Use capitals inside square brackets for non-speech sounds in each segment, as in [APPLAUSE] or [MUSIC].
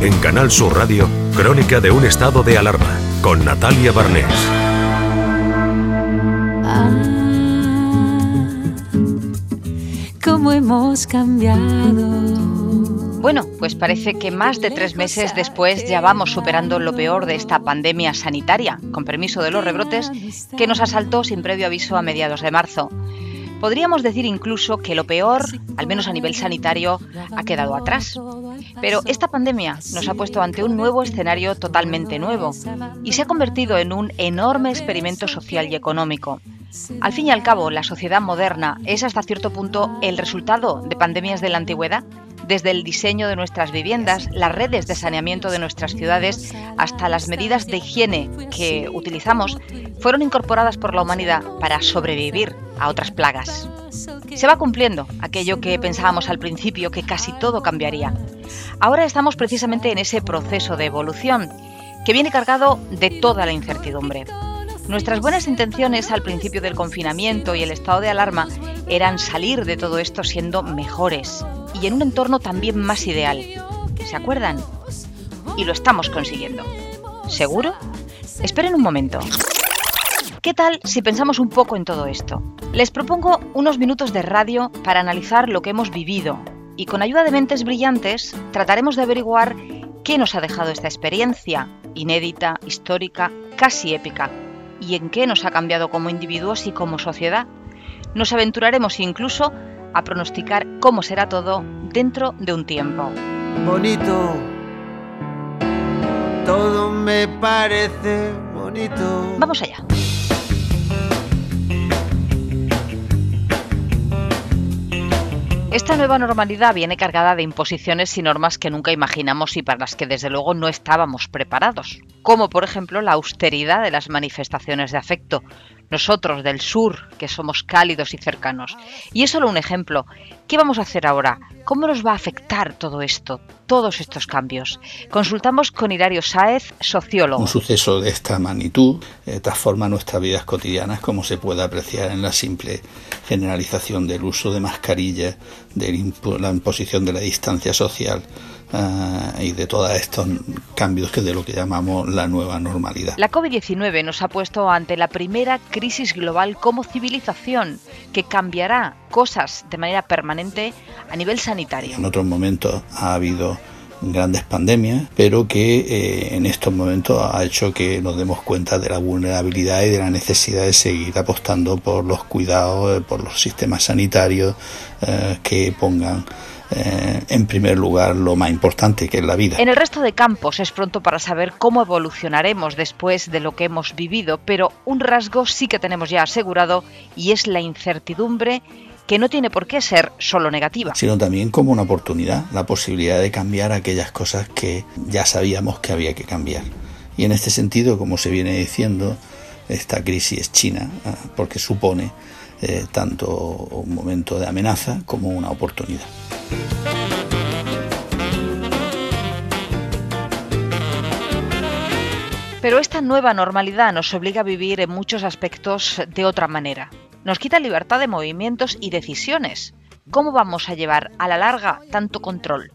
En Canal Sur Radio, Crónica de un estado de alarma, con Natalia Barnés. Ah, cómo hemos cambiado. Bueno, pues parece que más de tres meses después ya vamos superando lo peor de esta pandemia sanitaria, con permiso de los rebrotes, que nos asaltó sin previo aviso a mediados de marzo. Podríamos decir incluso que lo peor, al menos a nivel sanitario, ha quedado atrás. Pero esta pandemia nos ha puesto ante un nuevo escenario totalmente nuevo y se ha convertido en un enorme experimento social y económico. Al fin y al cabo, la sociedad moderna es hasta cierto punto el resultado de pandemias de la antigüedad desde el diseño de nuestras viviendas, las redes de saneamiento de nuestras ciudades, hasta las medidas de higiene que utilizamos, fueron incorporadas por la humanidad para sobrevivir a otras plagas. Se va cumpliendo aquello que pensábamos al principio que casi todo cambiaría. Ahora estamos precisamente en ese proceso de evolución que viene cargado de toda la incertidumbre. Nuestras buenas intenciones al principio del confinamiento y el estado de alarma eran salir de todo esto siendo mejores y en un entorno también más ideal. ¿Se acuerdan? Y lo estamos consiguiendo. ¿Seguro? Esperen un momento. ¿Qué tal si pensamos un poco en todo esto? Les propongo unos minutos de radio para analizar lo que hemos vivido y con ayuda de mentes brillantes trataremos de averiguar qué nos ha dejado esta experiencia, inédita, histórica, casi épica, y en qué nos ha cambiado como individuos y como sociedad. Nos aventuraremos incluso a pronosticar cómo será todo dentro de un tiempo. Bonito, todo me parece bonito. Vamos allá. Esta nueva normalidad viene cargada de imposiciones y normas que nunca imaginamos y para las que desde luego no estábamos preparados, como por ejemplo la austeridad de las manifestaciones de afecto, nosotros del sur, que somos cálidos y cercanos. Y es solo un ejemplo. ¿Qué vamos a hacer ahora? ¿Cómo nos va a afectar todo esto, todos estos cambios? Consultamos con Hilario Sáez, sociólogo. Un suceso de esta magnitud eh, transforma nuestras vidas cotidianas, como se puede apreciar en la simple generalización del uso de mascarillas, de la imposición de la distancia social, Ah, y de todos estos cambios que de lo que llamamos la nueva normalidad. La COVID-19 nos ha puesto ante la primera crisis global como civilización que cambiará cosas de manera permanente a nivel sanitario. En otros momentos ha habido grandes pandemias, pero que eh, en estos momentos ha hecho que nos demos cuenta de la vulnerabilidad y de la necesidad de seguir apostando por los cuidados, eh, por los sistemas sanitarios eh, que pongan eh, en primer lugar lo más importante que es la vida. En el resto de campos es pronto para saber cómo evolucionaremos después de lo que hemos vivido, pero un rasgo sí que tenemos ya asegurado y es la incertidumbre que no tiene por qué ser solo negativa. Sino también como una oportunidad, la posibilidad de cambiar aquellas cosas que ya sabíamos que había que cambiar. Y en este sentido, como se viene diciendo, esta crisis es china, ah, porque supone eh, tanto un momento de amenaza como una oportunidad. Pero esta nueva normalidad nos obliga a vivir en muchos aspectos de otra manera. Nos quita libertad de movimientos y decisiones. ¿Cómo vamos a llevar a la larga tanto control?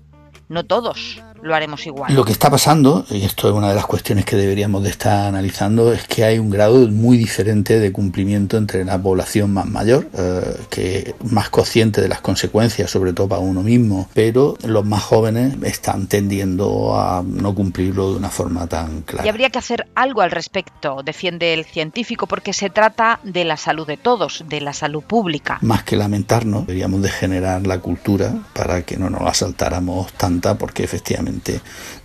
No todos, lo haremos igual. Lo que está pasando, y esto es una de las cuestiones que deberíamos de estar analizando, es que hay un grado muy diferente de cumplimiento entre la población más mayor, eh, que más consciente de las consecuencias, sobre todo para uno mismo, pero los más jóvenes están tendiendo a no cumplirlo de una forma tan clara. Y habría que hacer algo al respecto, defiende el científico, porque se trata de la salud de todos, de la salud pública. Más que lamentarnos, deberíamos de generar la cultura para que no nos asaltáramos tanta, porque efectivamente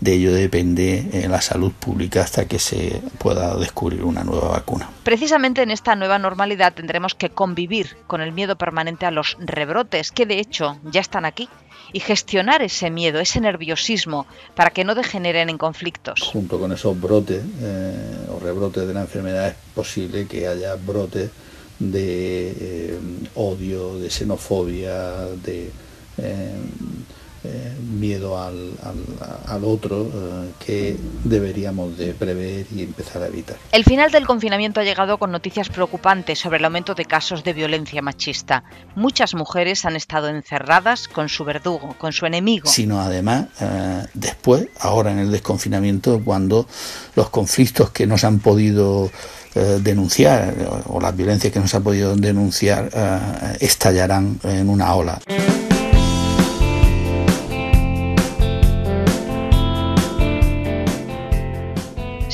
de ello depende eh, la salud pública hasta que se pueda descubrir una nueva vacuna. Precisamente en esta nueva normalidad tendremos que convivir con el miedo permanente a los rebrotes, que de hecho ya están aquí, y gestionar ese miedo, ese nerviosismo, para que no degeneren en conflictos. Junto con esos brotes eh, o rebrotes de la enfermedad es posible que haya brotes de eh, odio, de xenofobia, de eh, miedo al, al, otro eh, que deberíamos de prever y empezar a evitar. El final del confinamiento ha llegado con noticias preocupantes sobre el aumento de casos de violencia machista. Muchas mujeres han estado encerradas con su verdugo, con su enemigo. Sino además, eh, después, ahora en el desconfinamiento, cuando los conflictos que no se han podido denunciar o las violencias que no se han podido denunciar estallarán en una ola.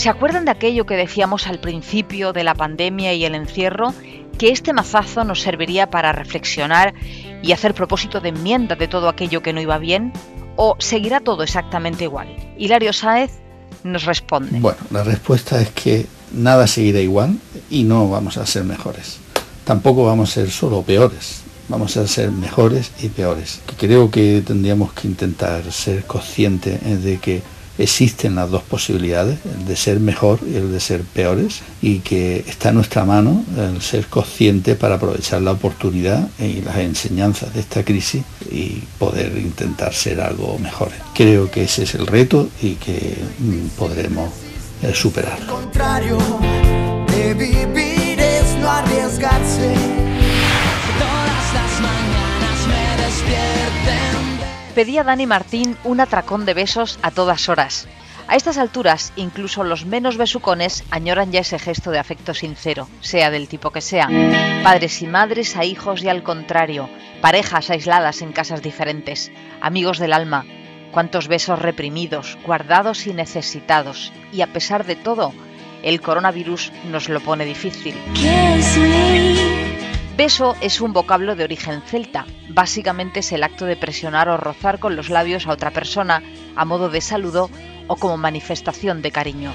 ¿Se acuerdan de aquello que decíamos al principio de la pandemia y el encierro? Que este mazazo nos serviría para reflexionar y hacer propósito de enmienda de todo aquello que no iba bien? ¿O seguirá todo exactamente igual? Hilario Sáez nos responde. Bueno, la respuesta es que nada seguirá igual y no vamos a ser mejores. Tampoco vamos a ser solo peores, vamos a ser mejores y peores. Creo que tendríamos que intentar ser conscientes de que existen las dos posibilidades, el de ser mejor y el de ser peores, y que está en nuestra mano el ser consciente para aprovechar la oportunidad y las enseñanzas de esta crisis y poder intentar ser algo mejor. Creo que ese es el reto y que mm, podremos eh, superarlo. Pedía Dani Martín un atracón de besos a todas horas. A estas alturas, incluso los menos besucones añoran ya ese gesto de afecto sincero, sea del tipo que sea. Padres y madres a hijos y al contrario, parejas aisladas en casas diferentes, amigos del alma, cuántos besos reprimidos, guardados y necesitados. Y a pesar de todo, el coronavirus nos lo pone difícil. Beso es un vocablo de origen celta. Básicamente es el acto de presionar o rozar con los labios a otra persona a modo de saludo o como manifestación de cariño.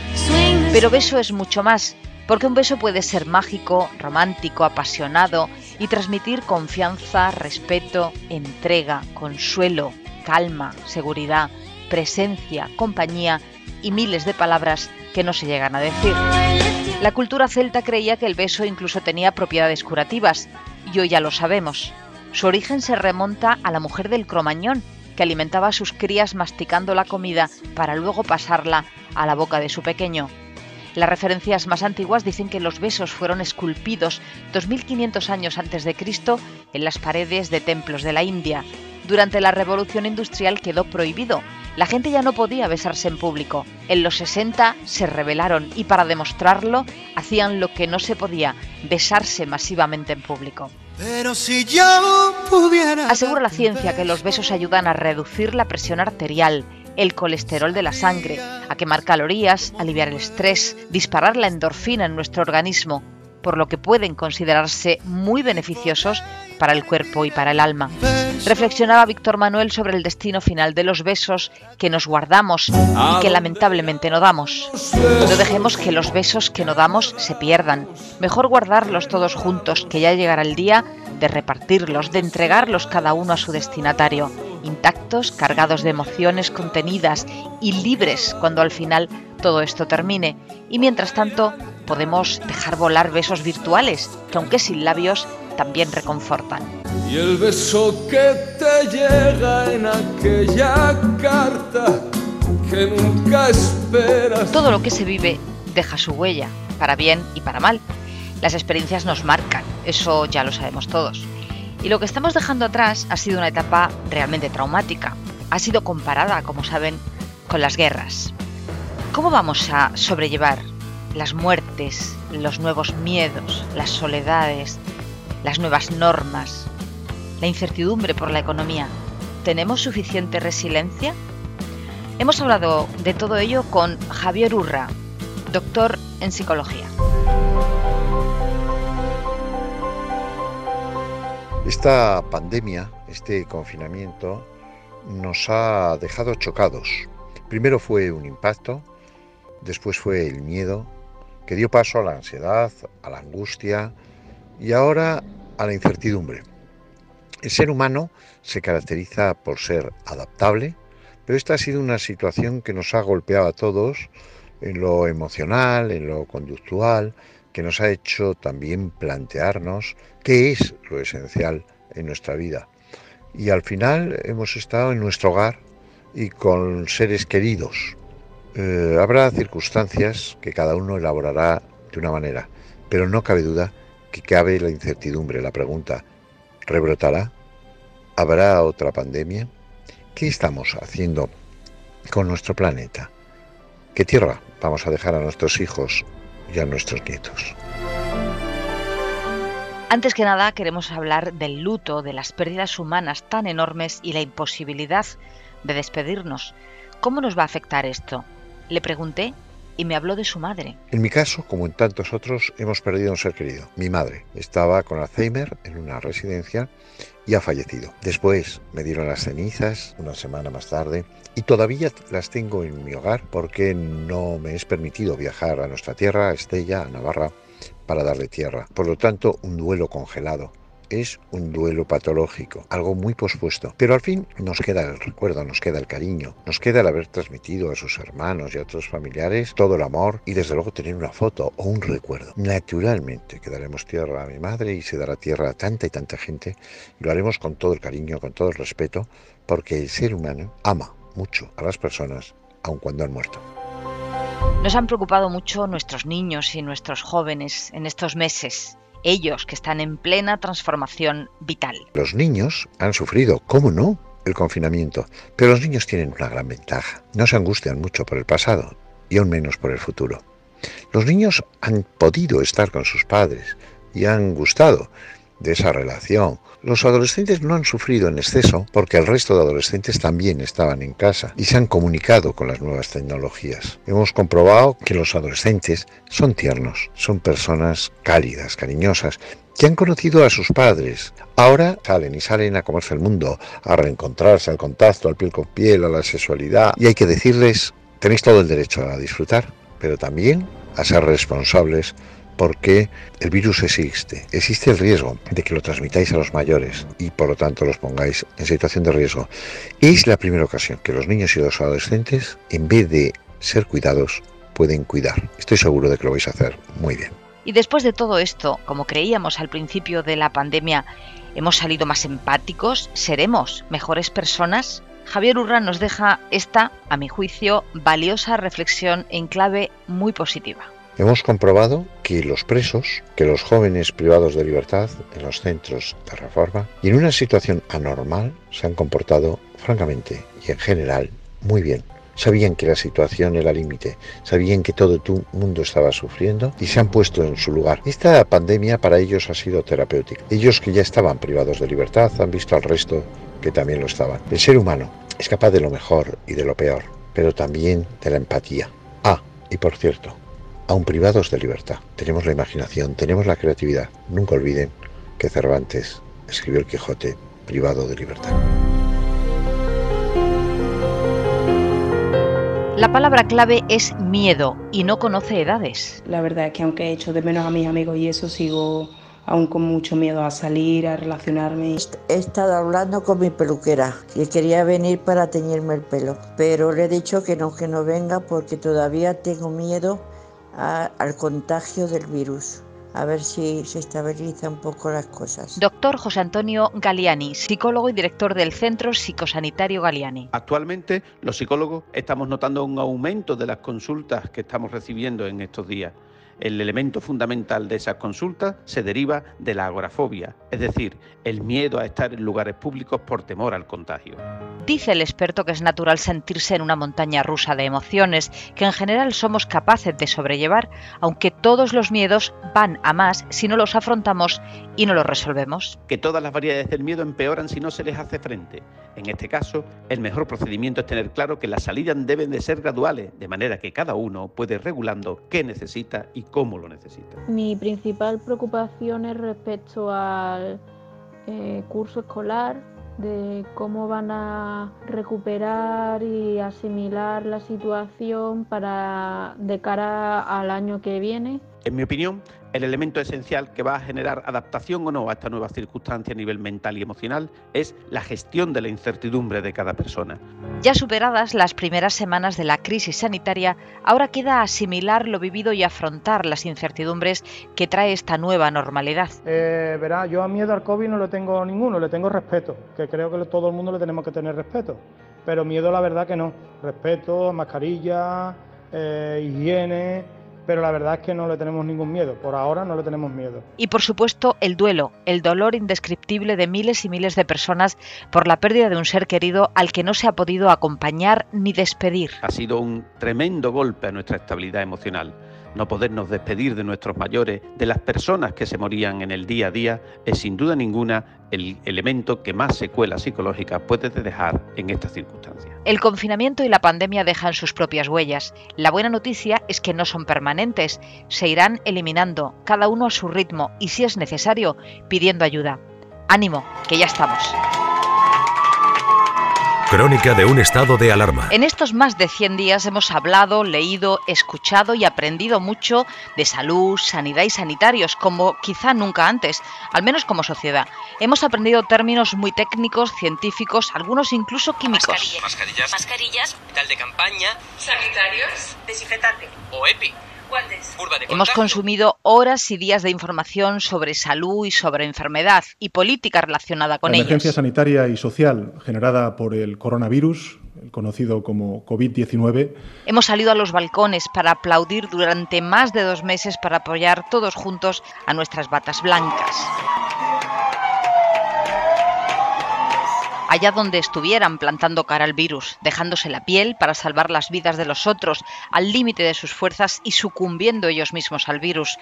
Pero beso es mucho más, porque un beso puede ser mágico, romántico, apasionado y transmitir confianza, respeto, entrega, consuelo, calma, seguridad, presencia, compañía y miles de palabras que no se llegan a decir. La cultura celta creía que el beso incluso tenía propiedades curativas, y hoy ya lo sabemos. Su origen se remonta a la mujer del cromañón, que alimentaba a sus crías masticando la comida para luego pasarla a la boca de su pequeño. Las referencias más antiguas dicen que los besos fueron esculpidos 2500 años antes de Cristo en las paredes de templos de la India. Durante la Revolución Industrial quedó prohibido, la gente ya no podía besarse en público. En los 60 se rebelaron y para demostrarlo hacían lo que no se podía, besarse masivamente en público. Pero si yo pudiera... Asegura la ciencia que los besos ayudan a reducir la presión arterial, el colesterol de la sangre, a quemar calorías, aliviar el estrés, disparar la endorfina en nuestro organismo, por lo que pueden considerarse muy beneficiosos para el cuerpo y para el alma. Reflexionaba Víctor Manuel sobre el destino final de los besos que nos guardamos y que lamentablemente no damos. No dejemos que los besos que no damos se pierdan. Mejor guardarlos todos juntos, que ya llegará el día de repartirlos, de entregarlos cada uno a su destinatario, intactos, cargados de emociones contenidas y libres cuando al final todo esto termine. Y mientras tanto, podemos dejar volar besos virtuales, que aunque sin labios, también reconfortan. Y el beso que te llega en aquella carta que nunca esperas. Todo lo que se vive deja su huella, para bien y para mal. Las experiencias nos marcan, eso ya lo sabemos todos. Y lo que estamos dejando atrás ha sido una etapa realmente traumática. Ha sido comparada, como saben, con las guerras. ¿Cómo vamos a sobrellevar las muertes, los nuevos miedos, las soledades, las nuevas normas, la incertidumbre por la economía. ¿Tenemos suficiente resiliencia? Hemos hablado de todo ello con Javier Urra, doctor en psicología. Esta pandemia, este confinamiento, nos ha dejado chocados. Primero fue un impacto, después fue el miedo, que dio paso a la ansiedad, a la angustia, y ahora a la incertidumbre. El ser humano se caracteriza por ser adaptable, pero esta ha sido una situación que nos ha golpeado a todos en lo emocional, en lo conductual, que nos ha hecho también plantearnos qué es lo esencial en nuestra vida. y al final hemos estado en nuestro hogar y con seres queridos. Eh, habrá circunstancias que cada uno elaborará de una manera, pero no cabe duda que cabe la incertidumbre, la pregunta, ¿rebrotará? ¿Habrá otra pandemia? ¿Qué estamos haciendo con nuestro planeta? ¿Qué tierra vamos a dejar a nuestros hijos y a nuestros nietos? Antes que nada, queremos hablar del luto, de las pérdidas humanas tan enormes y la imposibilidad de despedirnos. ¿Cómo nos va a afectar esto? Le pregunté y me habló de su madre. En mi caso, como en tantos otros, hemos perdido a un ser querido. Mi madre estaba con Alzheimer en una residencia y ha fallecido. Después me dieron las cenizas una semana más tarde y todavía las tengo en mi hogar porque no me es permitido viajar a nuestra tierra, a Estella, a Navarra, para darle tierra. Por lo tanto, un duelo congelado. Es un duelo patológico, algo muy pospuesto. Pero al fin nos queda el recuerdo, nos queda el cariño, nos queda el haber transmitido a sus hermanos y a otros familiares todo el amor y desde luego tener una foto o un recuerdo. Naturalmente que daremos tierra a mi madre y se dará tierra a tanta y tanta gente lo haremos con todo el cariño, con todo el respeto, porque el ser humano ama mucho a las personas aun cuando han muerto. Nos han preocupado mucho nuestros niños y nuestros jóvenes en estos meses, ellos que están en plena transformación vital. Los niños han sufrido, ¿cómo no?, el confinamiento, pero los niños tienen una gran ventaja. No se angustian mucho por el pasado y aún menos por el futuro. Los niños han podido estar con sus padres y han gustado de esa relación, los adolescentes no han sufrido en exceso porque el resto de adolescentes también estaban en casa y se han comunicado con las nuevas tecnologías. Hemos comprobado que los adolescentes son tiernos, son personas cálidas, cariñosas, que han conocido a sus padres. Ahora salen y salen a comerse el mundo, a reencontrarse al contacto, al piel con piel, a la sexualidad. Y hay que decirles, tenéis todo el derecho a disfrutar, pero también a ser responsables porque el virus existe. Existe el riesgo de que lo transmitáis a los mayores y por lo tanto los pongáis en situación de riesgo. Es la primera ocasión que los niños y los adolescentes, en vez de ser cuidados, pueden cuidar. Estoy seguro de que lo vais a hacer muy bien. Y después de todo esto, como creíamos al principio de la pandemia, ¿hemos salido más empáticos? ¿Seremos mejores personas? Javier Urra nos deja esta, a mi juicio, valiosa reflexión en clave muy positiva. Hemos comprobado que los presos, que los jóvenes privados de libertad en los centros de reforma y en una situación anormal se han comportado francamente y en general muy bien. Sabían que la situación era límite, sabían que todo el mundo estaba sufriendo y se han puesto en su lugar. Esta pandemia para ellos ha sido terapéutica. Ellos que ya estaban privados de libertad han visto al resto que también lo estaban. El ser humano es capaz de lo mejor y de lo peor, pero también de la empatía. Ah, y por cierto, aún privados de libertad. Tenemos la imaginación, tenemos la creatividad. Nunca olviden que Cervantes escribió el Quijote privado de libertad. La palabra clave es miedo y no conoce edades. La verdad es que aunque he hecho de menos a mis amigos y eso, sigo aún con mucho miedo a salir, a relacionarme. He estado hablando con mi peluquera, que quería venir para teñirme el pelo, pero le he dicho que no, que no venga porque todavía tengo miedo al contagio del virus. A ver si se estabilizan un poco las cosas. Doctor José Antonio Galiani, psicólogo y director del Centro Psicosanitario Galiani. Actualmente los psicólogos estamos notando un aumento de las consultas que estamos recibiendo en estos días el elemento fundamental de esas consultas se deriva de la agorafobia, es decir, el miedo a estar en lugares públicos por temor al contagio. Dice el experto que es natural sentirse en una montaña rusa de emociones que en general somos capaces de sobrellevar, aunque todos los miedos van a más si no los afrontamos y no los resolvemos. Que todas las variedades del miedo empeoran si no se les hace frente. En este caso, el mejor procedimiento es tener claro que las salidas deben de ser graduales, de manera que cada uno puede ir regulando qué necesita y cómo lo necesita. Mi principal preocupación es respecto al eh, curso escolar, de cómo van a recuperar y asimilar la situación para de cara al año que viene. En mi opinión, El elemento esencial que va a generar adaptación o no a esta nueva circunstancia a nivel mental y emocional es la gestión de la incertidumbre de cada persona. Ya superadas las primeras semanas de la crisis sanitaria, ahora queda asimilar lo vivido y afrontar las incertidumbres que trae esta nueva normalidad. Eh, verá, yo a miedo al COVID no le tengo ninguno, le tengo respeto, que creo que todo el mundo le tenemos que tener respeto, pero miedo la verdad que no. Respeto, mascarilla, eh, higiene pero la verdad es que no le tenemos ningún miedo. Por ahora no le tenemos miedo. Y por supuesto el duelo, el dolor indescriptible de miles y miles de personas por la pérdida de un ser querido al que no se ha podido acompañar ni despedir. Ha sido un tremendo golpe a nuestra estabilidad emocional no podernos despedir de nuestros mayores, de las personas que se morían en el día a día, es sin duda ninguna el elemento que más secuelas psicológicas puede dejar en estas circunstancias. El confinamiento y la pandemia dejan sus propias huellas. La buena noticia es que no son permanentes, se irán eliminando, cada uno a su ritmo y si es necesario, pidiendo ayuda. Ánimo, que ya estamos. Crónica de un estado de alarma. En estos más de 100 días hemos hablado, leído, escuchado y aprendido mucho de salud, sanidad y sanitarios, como quizá nunca antes, al menos como sociedad. Hemos aprendido términos muy técnicos, científicos, algunos incluso químicos. Mascarillas. Mascarillas. Tal de campaña. Sanitarios. Desinfectante. O EPI. Hemos consumido horas y días de información sobre salud y sobre enfermedad y política relacionada con ellas. La emergencia sanitaria y social generada por el coronavirus, conocido como COVID-19. Hemos salido a los balcones para aplaudir durante más de dos meses para apoyar todos juntos a nuestras batas blancas. Allá donde estuvieran plantando cara al virus, dejándose la piel para salvar las vidas de los otros, al límite de sus fuerzas y sucumbiendo ellos mismos al virus.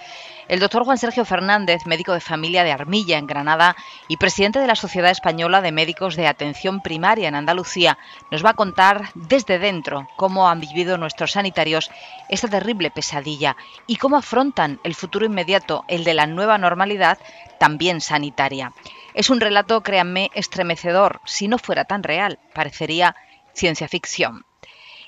El doctor Juan Sergio Fernández, médico de familia de Armilla, en Granada, y presidente de la Sociedad Española de Médicos de Atención Primaria en Andalucía, nos va a contar desde dentro cómo han vivido nuestros sanitarios esta terrible pesadilla y cómo afrontan el futuro inmediato, el de la nueva normalidad, también sanitaria. Es un relato, créanme, estremecedor. Si no fuera tan real, parecería ciencia ficción.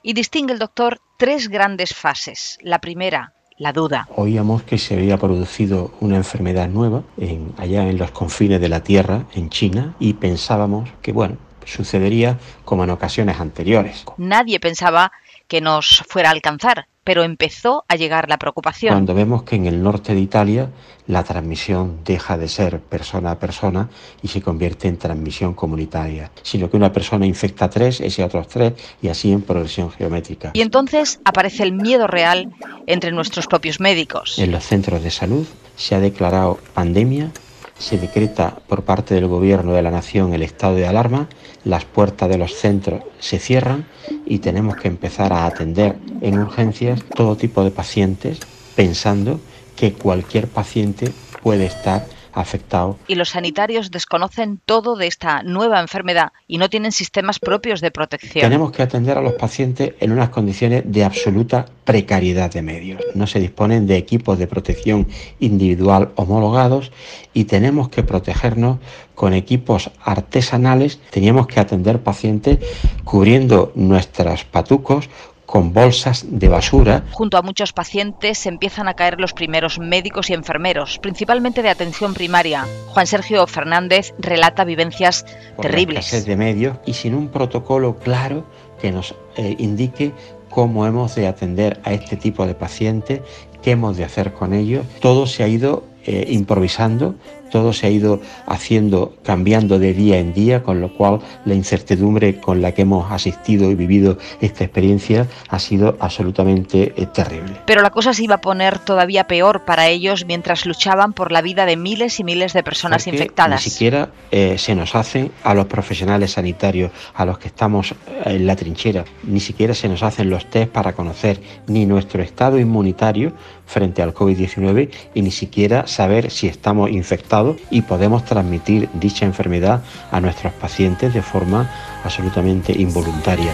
Y distingue el doctor tres grandes fases. La primera, la duda. Oíamos que se había producido una enfermedad nueva en, allá en los confines de la Tierra, en China, y pensábamos que, bueno, sucedería como en ocasiones anteriores. Nadie pensaba que nos fuera a alcanzar, pero empezó a llegar la preocupación. Cuando vemos que en el norte de Italia la transmisión deja de ser persona a persona y se convierte en transmisión comunitaria, sino que una persona infecta a tres, ese a otros tres y así en progresión geométrica. Y entonces aparece el miedo real entre nuestros propios médicos. En los centros de salud se ha declarado pandemia se decreta por parte del Gobierno de la Nación el estado de alarma, las puertas de los centros se cierran y tenemos que empezar a atender en urgencias todo tipo de pacientes pensando que cualquier paciente puede estar afectado. Y los sanitarios desconocen todo de esta nueva enfermedad y no tienen sistemas propios de protección. Tenemos que atender a los pacientes en unas condiciones de absoluta precariedad de medios. No se disponen de equipos de protección individual homologados y tenemos que protegernos con equipos artesanales. Teníamos que atender pacientes cubriendo nuestros patucos con bolsas de basura. Junto a muchos pacientes empiezan a caer los primeros médicos y enfermeros, principalmente de atención primaria. Juan Sergio Fernández relata vivencias por terribles. La de medios y sin un protocolo claro que nos eh, indique cómo hemos de atender a este tipo de pacientes, qué hemos de hacer con ellos. Todo se ha ido eh, improvisando todo se ha ido haciendo, cambiando de día en día, con lo cual la incertidumbre con la que hemos asistido y vivido esta experiencia ha sido absolutamente eh, terrible. Pero la cosa se iba a poner todavía peor para ellos mientras luchaban por la vida de miles y miles de personas infectadas. Ni siquiera eh, se nos hacen a los profesionales sanitarios, a los que estamos eh, en la trinchera, ni siquiera se nos hacen los test para conocer ni nuestro estado inmunitario frente al COVID-19 y ni siquiera saber si estamos infectados y podemos transmitir dicha enfermedad a nuestros pacientes de forma absolutamente involuntaria.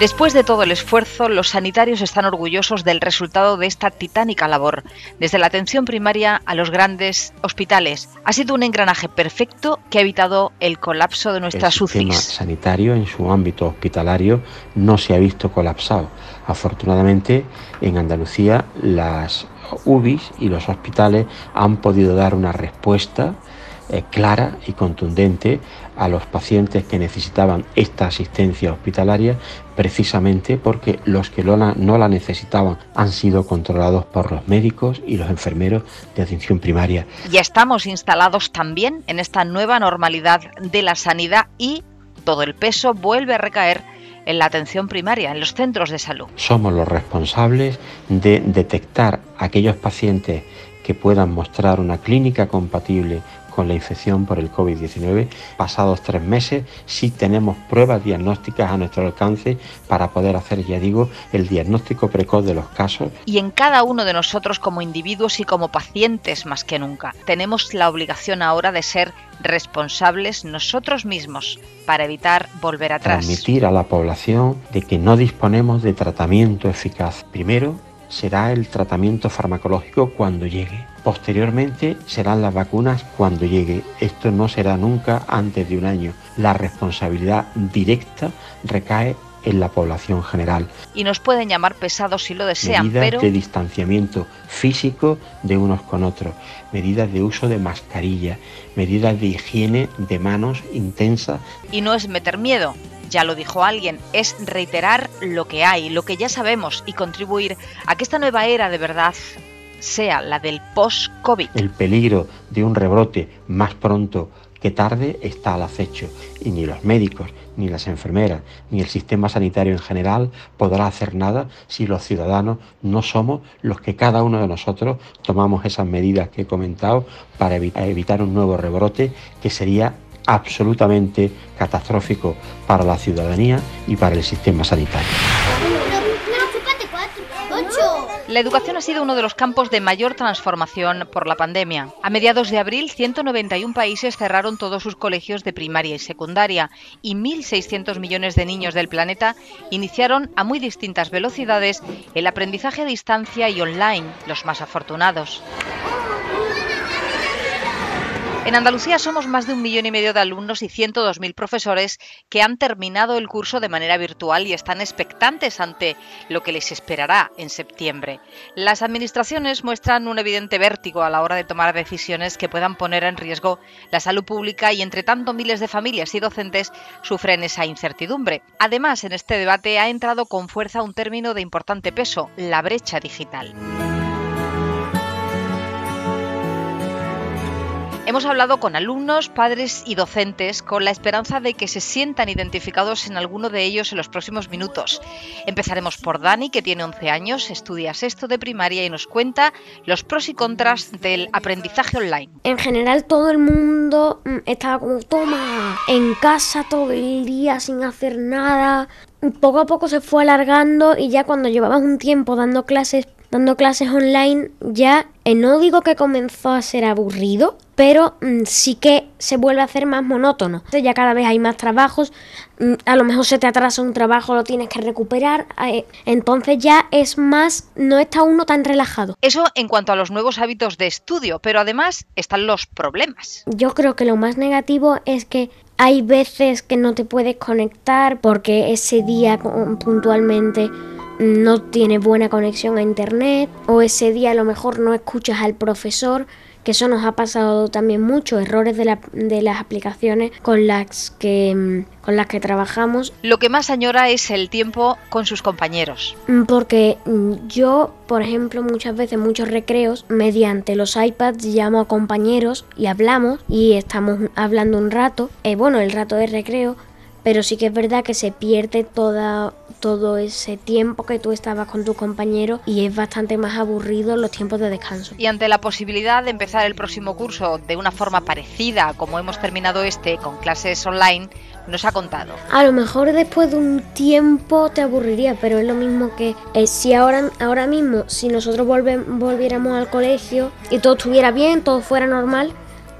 Después de todo el esfuerzo, los sanitarios están orgullosos del resultado de esta titánica labor, desde la atención primaria a los grandes hospitales. Ha sido un engranaje perfecto que ha evitado el colapso de nuestras el sistema UCIs. sanitario en su ámbito hospitalario no se ha visto colapsado. Afortunadamente, en Andalucía las UBIs y los hospitales han podido dar una respuesta eh, clara y contundente a los pacientes que necesitaban esta asistencia hospitalaria precisamente porque los que no la, no la necesitaban han sido controlados por los médicos y los enfermeros de atención primaria. Ya estamos instalados también en esta nueva normalidad de la sanidad y todo el peso vuelve a recaer en la atención primaria, en los centros de salud. Somos los responsables de detectar aquellos pacientes que puedan mostrar una clínica compatible con la infección por el COVID-19. Pasados tres meses, sí tenemos pruebas diagnósticas a nuestro alcance para poder hacer, ya digo, el diagnóstico precoz de los casos. Y en cada uno de nosotros como individuos y como pacientes más que nunca, tenemos la obligación ahora de ser responsables nosotros mismos para evitar volver atrás. Transmitir a la población de que no disponemos de tratamiento eficaz. Primero será el tratamiento farmacológico cuando llegue. Posteriormente serán las vacunas cuando llegue. Esto no será nunca antes de un año. La responsabilidad directa recae en la población general. Y nos pueden llamar pesados si lo desean, medidas pero de distanciamiento físico de unos con otros, medidas de uso de mascarilla, medidas de higiene de manos intensa. y no es meter miedo. Ya lo dijo alguien, es reiterar lo que hay, lo que ya sabemos y contribuir a que esta nueva era de verdad sea la del post-COVID. El peligro de un rebrote más pronto que tarde está al acecho y ni los médicos, ni las enfermeras, ni el sistema sanitario en general podrá hacer nada si los ciudadanos no somos los que cada uno de nosotros tomamos esas medidas que he comentado para evi- evitar un nuevo rebrote que sería absolutamente catastrófico para la ciudadanía y para el sistema sanitario. La educación ha sido uno de los campos de mayor transformación por la pandemia. A mediados de abril, 191 países cerraron todos sus colegios de primaria y secundaria y 1.600 millones de niños del planeta iniciaron a muy distintas velocidades el aprendizaje a distancia y online, los más afortunados. En Andalucía somos más de un millón y medio de alumnos y 102.000 profesores que han terminado el curso de manera virtual y están expectantes ante lo que les esperará en septiembre. Las administraciones muestran un evidente vértigo a la hora de tomar decisiones que puedan poner en riesgo la salud pública y entre tanto miles de familias y docentes sufren esa incertidumbre. Además, en este debate ha entrado con fuerza un término de importante peso, la brecha digital. Hemos hablado con alumnos, padres y docentes con la esperanza de que se sientan identificados en alguno de ellos en los próximos minutos. Empezaremos por Dani, que tiene 11 años, estudia sexto de primaria y nos cuenta los pros y contras del aprendizaje online. En general todo el mundo mm, estaba como toma en casa todo el día sin hacer nada. Poco a poco se fue alargando y ya cuando llevabas un tiempo dando clases, dando clases online, ya eh, no digo que comenzó a ser aburrido, pero mm, sí que se vuelve a hacer más monótono. Entonces ya cada vez hay más trabajos, mm, a lo mejor se te atrasa un trabajo, lo tienes que recuperar, eh, entonces ya es más, no está uno tan relajado. Eso en cuanto a los nuevos hábitos de estudio, pero además están los problemas. Yo creo que lo más negativo es que hay veces que no te puedes conectar porque ese día puntualmente no tiene buena conexión a internet o ese día a lo mejor no escuchas al profesor que eso nos ha pasado también mucho errores de, la- de las aplicaciones con las que mm, con las que trabajamos Lo que más añora es el tiempo con sus compañeros. Mm, Porque mm, yo, por ejemplo, muchas veces, muchos recreos, mediante los iPads llamo a compañeros y hablamos y estamos hablando un rato, eh, bueno, el rato de recreo, pero sí que es verdad que se pierde toda, todo ese tiempo que tú estabas con tu compañero y es bastante más aburrido los tiempos de descanso. Y ante la posibilidad de empezar el próximo curso de una forma parecida como hemos terminado este, con clases online, nos ha contado. A lo mejor después de un tiempo te aburriría, pero es lo mismo que eh, si ahora, ahora mismo, si nosotros volve- volviéramos al colegio y todo estuviera bien, todo fuera normal,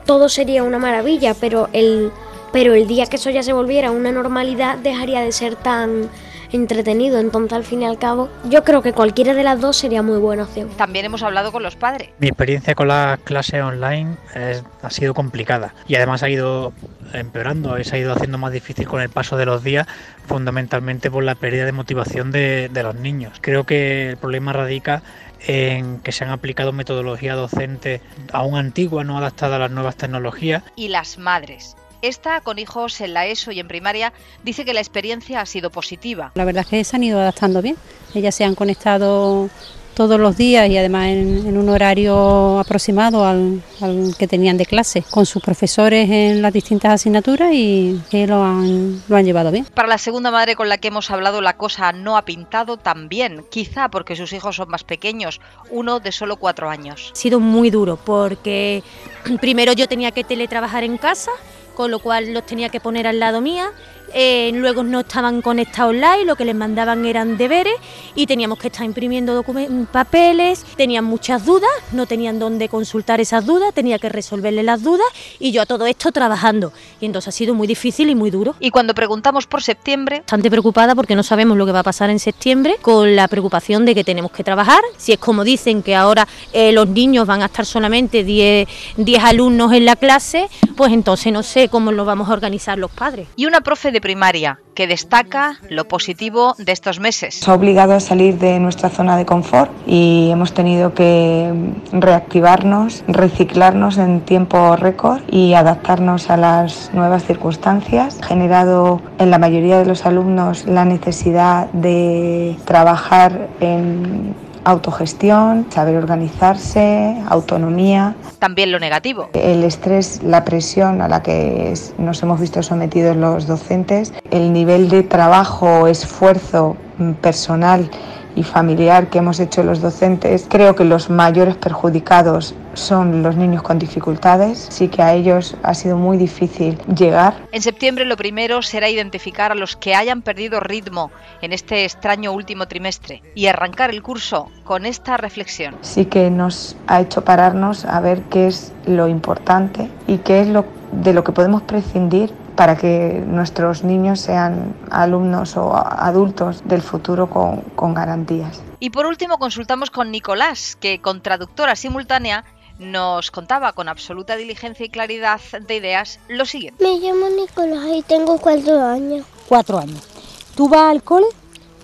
todo sería una maravilla, pero el, pero el día que eso ya se volviera una normalidad dejaría de ser tan entretenido. Entonces, al fin y al cabo, yo creo que cualquiera de las dos sería muy buena opción. También hemos hablado con los padres. Mi experiencia con las clases online es- ha sido complicada y además ha ido empeorando, se ha ido haciendo más difícil con el paso de los días, fundamentalmente por la pérdida de motivación de, de los niños. Creo que el problema radica en que se han aplicado metodologías docentes aún antiguas, no adaptadas a las nuevas tecnologías Y las madres. Esta, con hijos en la ESO y en primaria, dice que la experiencia ha sido positiva. La verdad es que se han ido adaptando bien. Ellas se han conectado todos los días y además en, en un horario aproximado al, al que tenían de clase con sus profesores en las distintas asignaturas y que lo han, lo han llevado bien. Para la segunda madre con la que hemos hablado, la cosa no ha pintado tan bien, quizá porque sus hijos son más pequeños, uno de solo cuatro años. Ha sido muy duro porque [CLEARS THROAT] primero yo tenía que teletrabajar en casa, con lo cual los tenía que poner al lado mía. Eh, luego no estaban conectados online, lo que les mandaban eran deberes y teníamos que estar imprimiendo papeles, tenían muchas dudas, no tenían dónde consultar esas dudas, tenía que resolverles las dudas y yo a todo esto trabajando. Y entonces ha sido muy difícil y muy duro. Y cuando preguntamos por septiembre, Bastante preocupada porque no sabemos lo que va a pasar en septiembre, con la preocupación de que tenemos que trabajar. Si es como dicen que ahora eh, los niños van a estar solamente 10, 10 alumnos en la clase, pues entonces no sé cómo lo vamos a organizar los padres. y una profe de primaria que destaca lo positivo de estos meses. Nos ha obligado a salir de nuestra zona de confort y hemos tenido que reactivarnos, reciclarnos en tiempo récord y adaptarnos a las nuevas circunstancias. Ha generado en la mayoría de los alumnos la necesidad de trabajar en autogestión, saber organizarse, autonomía. También lo negativo. El estrés, la presión a la que nos hemos visto sometidos los docentes, el nivel de trabajo, esfuerzo mm, personal y familiar que hemos hecho los docentes, creo que los mayores perjudicados son los niños con dificultades, sí que a ellos ha sido muy difícil llegar. En septiembre lo primero será identificar a los que hayan perdido ritmo en este extraño último trimestre y arrancar el curso con esta reflexión. Sí que nos ha hecho pararnos a ver qué es lo importante y qué es lo de lo que podemos prescindir para que nuestros niños sean alumnos o adultos del futuro con, con garantías. Y por último consultamos con Nicolás, que con traductora simultánea nos contaba con absoluta diligencia y claridad de ideas lo siguiente. Me llamo Nicolás y tengo cuatro años. Cuatro años. ¿Tú vas al cole?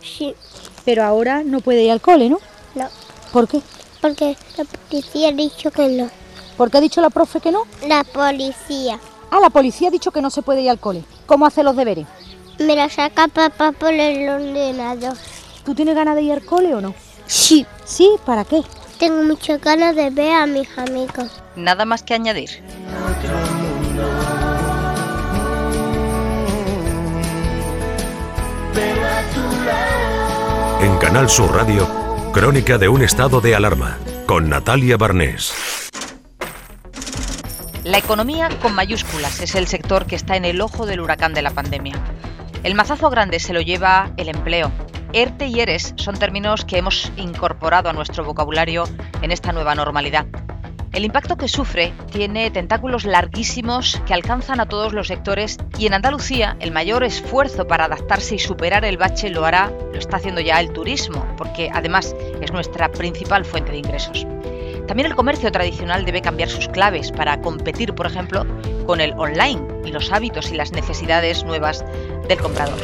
Sí. Pero ahora no puede ir al cole, ¿no? No. ¿Por qué? Porque la policía ha dicho que no. ¿Por qué ha dicho la profe que no? La policía. Ah, la policía ha dicho que no se puede ir al cole. ¿Cómo hace los deberes? Me la saca papá por el ordenador. ¿Tú tienes ganas de ir al cole o no? Sí. ¿Sí? ¿Para qué? Tengo muchas ganas de ver a mis amigos. Nada más que añadir. En Canal Sur Radio, Crónica de un estado de alarma, con Natalia Barnés. La economía con mayúsculas es el sector que está en el ojo del huracán de la pandemia. El mazazo grande se lo lleva el empleo. ERTE y ERES son términos que hemos incorporado a nuestro vocabulario en esta nueva normalidad. El impacto que sufre tiene tentáculos larguísimos que alcanzan a todos los sectores y en Andalucía el mayor esfuerzo para adaptarse y superar el bache lo hará, lo está haciendo ya el turismo, porque además es nuestra principal fuente de ingresos. También el comercio tradicional debe cambiar sus claves para competir, por ejemplo, con el online y los hábitos y las necesidades nuevas del comprador.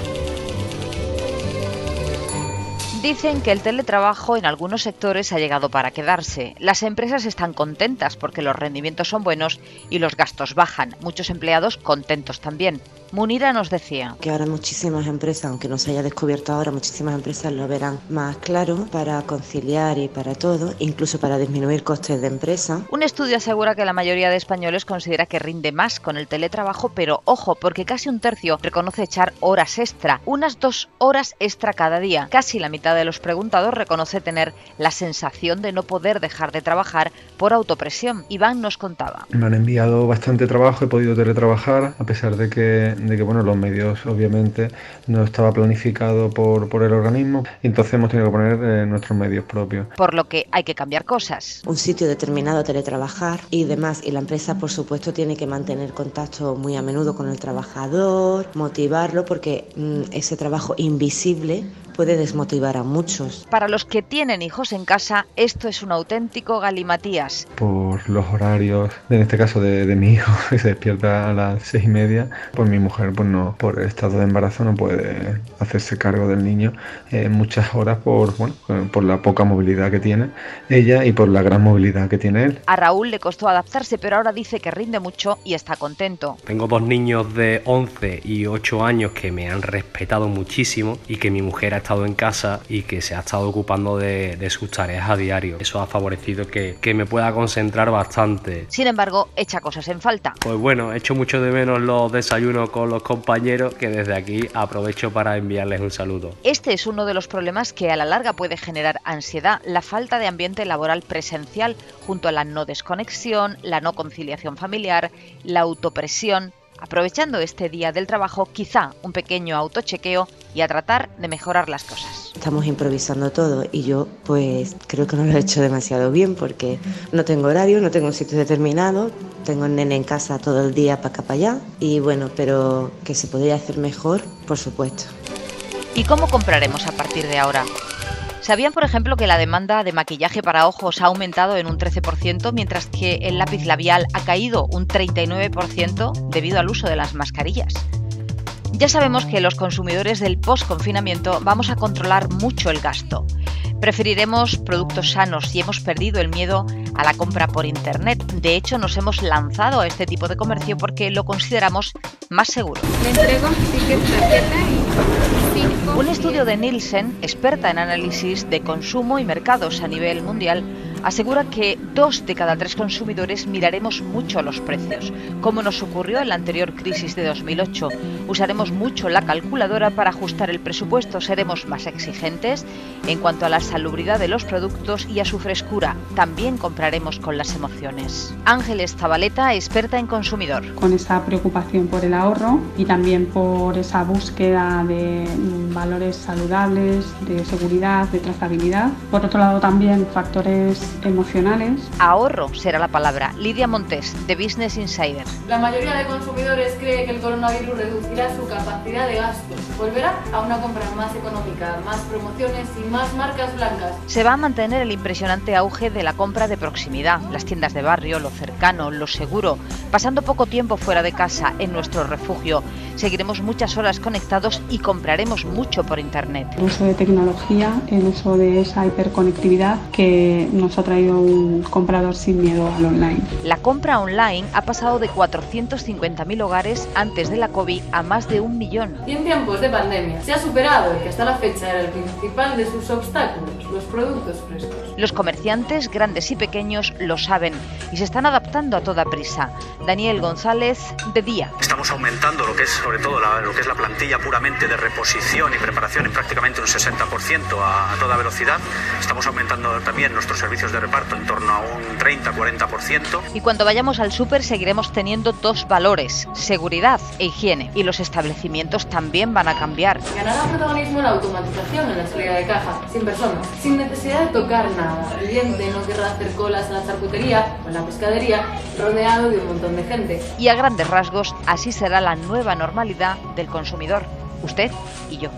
Dicen que el teletrabajo en algunos sectores ha llegado para quedarse. Las empresas están contentas porque los rendimientos son buenos y los gastos bajan. Muchos empleados contentos también. Munira nos decía. que ahora muchísimas empresas, aunque no se haya descubierto ahora, muchísimas empresas lo verán más claro para conciliar y para todo, incluso para disminuir costes de empresa. Un estudio asegura que la mayoría de españoles considera que rinde más con el teletrabajo, pero ojo, porque casi un tercio reconoce echar horas extra, unas dos horas extra cada día. Casi la mitad mitad de los preguntados reconoce tener la sensación de no poder dejar de trabajar por autopresión. Iván nos contaba. Me han enviado bastante trabajo, he podido teletrabajar, a pesar de que, de que bueno, los medios obviamente no estaba planificado por, por el organismo, y entonces hemos tenido que poner eh, nuestros medios propios. Por lo que hay que cambiar cosas. Un sitio determinado teletrabajar y demás, y la empresa por supuesto tiene que mantener contacto muy a menudo con el trabajador, motivarlo, porque mm, ese trabajo invisible puede desmotivar a muchos. Para los que tienen hijos en casa, esto es un auténtico galimatías. Por los horarios, en este caso de, de mi hijo, [LAUGHS] que se despierta a las seis y media, pues mi mujer, pues no, por el estado de embarazo no puede hacerse cargo del niño eh, muchas horas por, bueno, por la poca movilidad que tiene ella y por la gran movilidad que tiene él. A Raúl le costó adaptarse, pero ahora dice que rinde mucho y está contento. Tengo dos niños de 11 y 8 años que me han respetado muchísimo y que mi mujer ha estado en casa y que se ha estado ocupando de, de sus tareas a diario. Eso ha favorecido que, que, me pueda concentrar bastante. Sin embargo, echa cosas en falta. Pues bueno, echo mucho de menos los desayunos con los compañeros que desde aquí aprovecho para enviarles un saludo. Este es uno de los problemas que a la larga puede generar ansiedad, la falta de ambiente laboral presencial junto a la no desconexión, la no conciliación familiar, la autopresión aprovechando este día del trabajo, quizá un pequeño autochequeo y a tratar de mejorar las cosas. Estamos improvisando todo y yo pues creo que no lo he hecho demasiado bien porque no tengo horario, no tengo un sitio determinado, tengo el nene en casa todo el día para acá para allá y bueno, pero que se podría hacer mejor, por supuesto. ¿Y cómo compraremos a partir de ahora? ¿Sabían, por ejemplo, que la demanda de maquillaje para ojos ha aumentado en un 13%, mientras que el lápiz labial ha caído un 39% debido al uso de las mascarillas? Ya sabemos que los consumidores del post-confinamiento vamos a controlar mucho el gasto. Preferiremos productos sanos y hemos perdido el miedo a la compra por Internet. De hecho, nos hemos lanzado a este tipo de comercio porque lo consideramos más seguro. Le entrego. Un estudio de Nielsen, experta en análisis de consumo y mercados a nivel mundial, asegura que dos de cada tres consumidores miraremos mucho los precios. Como nos ocurrió en la anterior crisis de 2008, usaremos mucho la calculadora para ajustar el presupuesto, seremos más exigentes en cuanto a la salubridad de los productos y a su frescura. También compraremos con las emociones. Ángeles Zabaleta, experta en consumidor. Con esa preocupación por el ahorro y también por esa búsqueda de valores saludables, de seguridad, de trazabilidad. Por otro lado también factores emocionales. Ahorro será la palabra. Lidia Montes, de Business Insider. La mayoría de consumidores cree que el coronavirus reducirá su capacidad de gasto. Volverá a una compra más económica, más promociones y más marcas blancas. Se va a mantener el impresionante auge de la compra de proximidad, las tiendas de barrio, lo cercano, lo seguro, pasando poco tiempo fuera de casa, en nuestro refugio. Seguiremos muchas horas conectados y compraremos mucho por Internet. El uso de tecnología, el uso de esa hiperconectividad que nos ha traído un comprador sin miedo al online. La compra online ha pasado de 450.000 hogares antes de la COVID a más de un millón. Y en tiempos de pandemia se ha superado el que hasta la fecha era el principal de sus obstáculos, los productos frescos. Los comerciantes, grandes y pequeños, lo saben y se están adaptando a toda prisa. Daniel González, de día. Estamos aumentando lo que es sobre todo la, lo que es la plantilla puramente de reposición y preparación en prácticamente un 60% a, a toda velocidad. Estamos aumentando también nuestros servicios de reparto en torno a un 30-40%. Y cuando vayamos al súper seguiremos teniendo dos valores, seguridad e higiene. Y los establecimientos también van a cambiar. Ganará protagonismo la automatización en la salida de caja, sin personas, sin necesidad de tocar nada. El cliente no querrá hacer colas en la charcutería o en la pescadería, rodeado de un montón de gente. Y a grandes rasgos, así será la nueva normalidad del consumidor, usted y yo.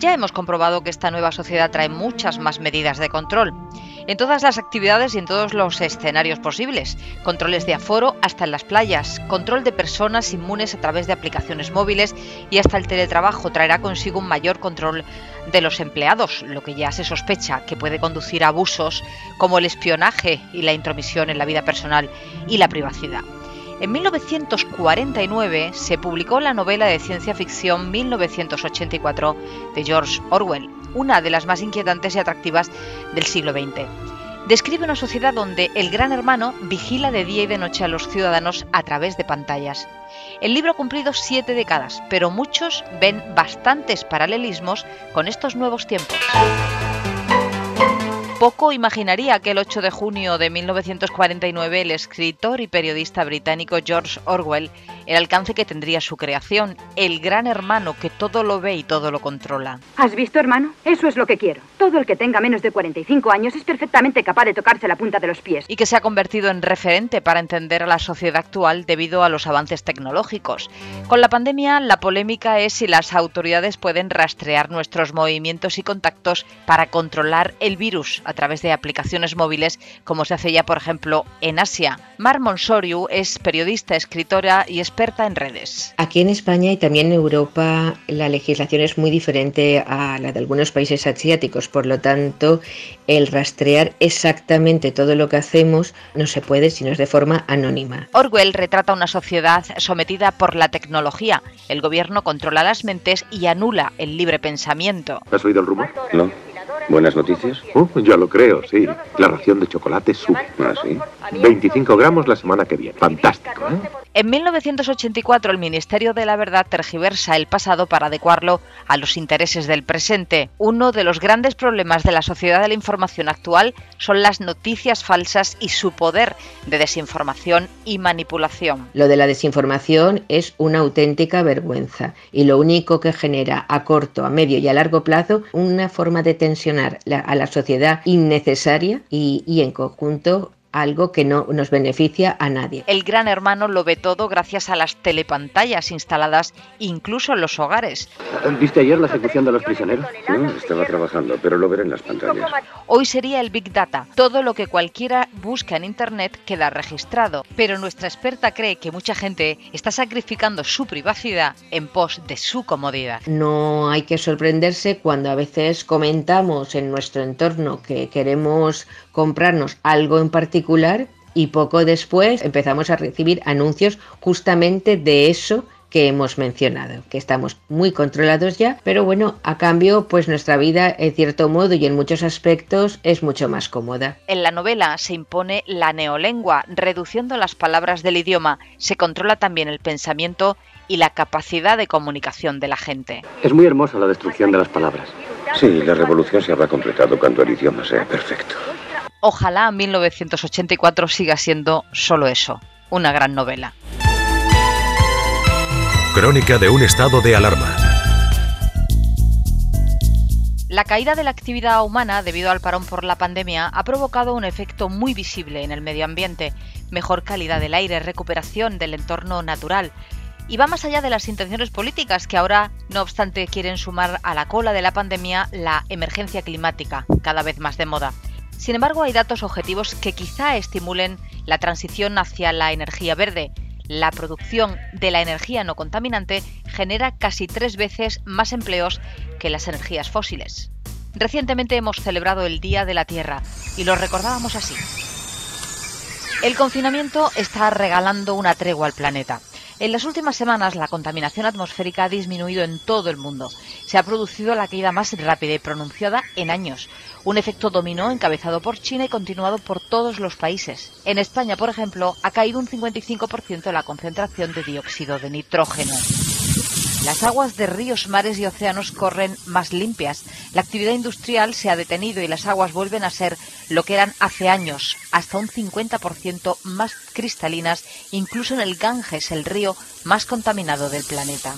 Ya hemos comprobado que esta nueva sociedad trae muchas más medidas de control. En todas las actividades y en todos los escenarios posibles. Controles de aforo hasta en las playas, control de personas inmunes a través de aplicaciones móviles y hasta el teletrabajo traerá consigo un mayor control de los empleados, lo que ya se sospecha que puede conducir a abusos como el espionaje y la intromisión en la vida personal y la privacidad. En 1949 se publicó la novela de ciencia ficción 1984 de George Orwell, una de las más inquietantes y atractivas del siglo XX. Describe una sociedad donde el gran hermano vigila de día y de noche a los ciudadanos a través de pantallas. El libro ha cumplido siete décadas, pero muchos ven bastantes paralelismos con estos nuevos tiempos. Poco imaginaría que el 8 de junio de 1949 el escritor y periodista británico George Orwell el alcance que tendría su creación, el gran hermano que todo lo ve y todo lo controla. ¿Has visto, hermano? Eso es lo que quiero. Todo el que tenga menos de 45 años es perfectamente capaz de tocarse la punta de los pies. Y que se ha convertido en referente para entender a la sociedad actual debido a los avances tecnológicos. Con la pandemia, la polémica es si las autoridades pueden rastrear nuestros movimientos y contactos para controlar el virus a través de aplicaciones móviles, como se hace ya, por ejemplo, en Asia. Mar Monsoriu es periodista, escritora y experta en redes. Aquí en España y también en Europa la legislación es muy diferente a la de algunos países asiáticos, por lo tanto el rastrear exactamente todo lo que hacemos no se puede si no es de forma anónima. Orwell retrata una sociedad sometida por la tecnología. El gobierno controla las mentes y anula el libre pensamiento. ¿Has oído el rumor? No. ¿Buenas noticias? Uh, ya lo creo, sí. La ración de chocolate sube. ¿Ah, sí? 25 gramos la semana que viene. Fantástico, ¿eh? En 1984 el Ministerio de la Verdad tergiversa el pasado para adecuarlo a los intereses del presente. Uno de los grandes problemas de la sociedad de la información actual son las noticias falsas y su poder de desinformación y manipulación. Lo de la desinformación es una auténtica vergüenza y lo único que genera a corto, a medio y a largo plazo una forma de tensionar a la sociedad innecesaria y, y en conjunto algo que no nos beneficia a nadie. El gran hermano lo ve todo gracias a las telepantallas instaladas incluso en los hogares. ¿Viste ayer la ejecución de los prisioneros? No, estaba trabajando, pero lo veré en las pantallas. Hoy sería el Big Data. Todo lo que cualquiera busca en Internet queda registrado. Pero nuestra experta cree que mucha gente está sacrificando su privacidad en pos de su comodidad. No hay que sorprenderse cuando a veces comentamos en nuestro entorno que queremos comprarnos algo en particular y poco después empezamos a recibir anuncios justamente de eso que hemos mencionado, que estamos muy controlados ya, pero bueno, a cambio, pues nuestra vida en cierto modo y en muchos aspectos es mucho más cómoda. En la novela se impone la neolengua, reduciendo las palabras del idioma, se controla también el pensamiento y la capacidad de comunicación de la gente. Es muy hermosa la destrucción de las palabras. Sí, la revolución se habrá completado cuando el idioma sea perfecto. Ojalá 1984 siga siendo solo eso, una gran novela. Crónica de un estado de alarma. La caída de la actividad humana debido al parón por la pandemia ha provocado un efecto muy visible en el medio ambiente, mejor calidad del aire, recuperación del entorno natural. Y va más allá de las intenciones políticas que ahora, no obstante, quieren sumar a la cola de la pandemia la emergencia climática, cada vez más de moda. Sin embargo, hay datos objetivos que quizá estimulen la transición hacia la energía verde. La producción de la energía no contaminante genera casi tres veces más empleos que las energías fósiles. Recientemente hemos celebrado el Día de la Tierra y lo recordábamos así. El confinamiento está regalando una tregua al planeta. En las últimas semanas la contaminación atmosférica ha disminuido en todo el mundo. Se ha producido la caída más rápida y pronunciada en años. Un efecto dominó encabezado por China y continuado por todos los países. En España, por ejemplo, ha caído un 55% la concentración de dióxido de nitrógeno. Las aguas de ríos, mares y océanos corren más limpias. La actividad industrial se ha detenido y las aguas vuelven a ser lo que eran hace años, hasta un 50% más cristalinas, incluso en el Ganges, el río más contaminado del planeta.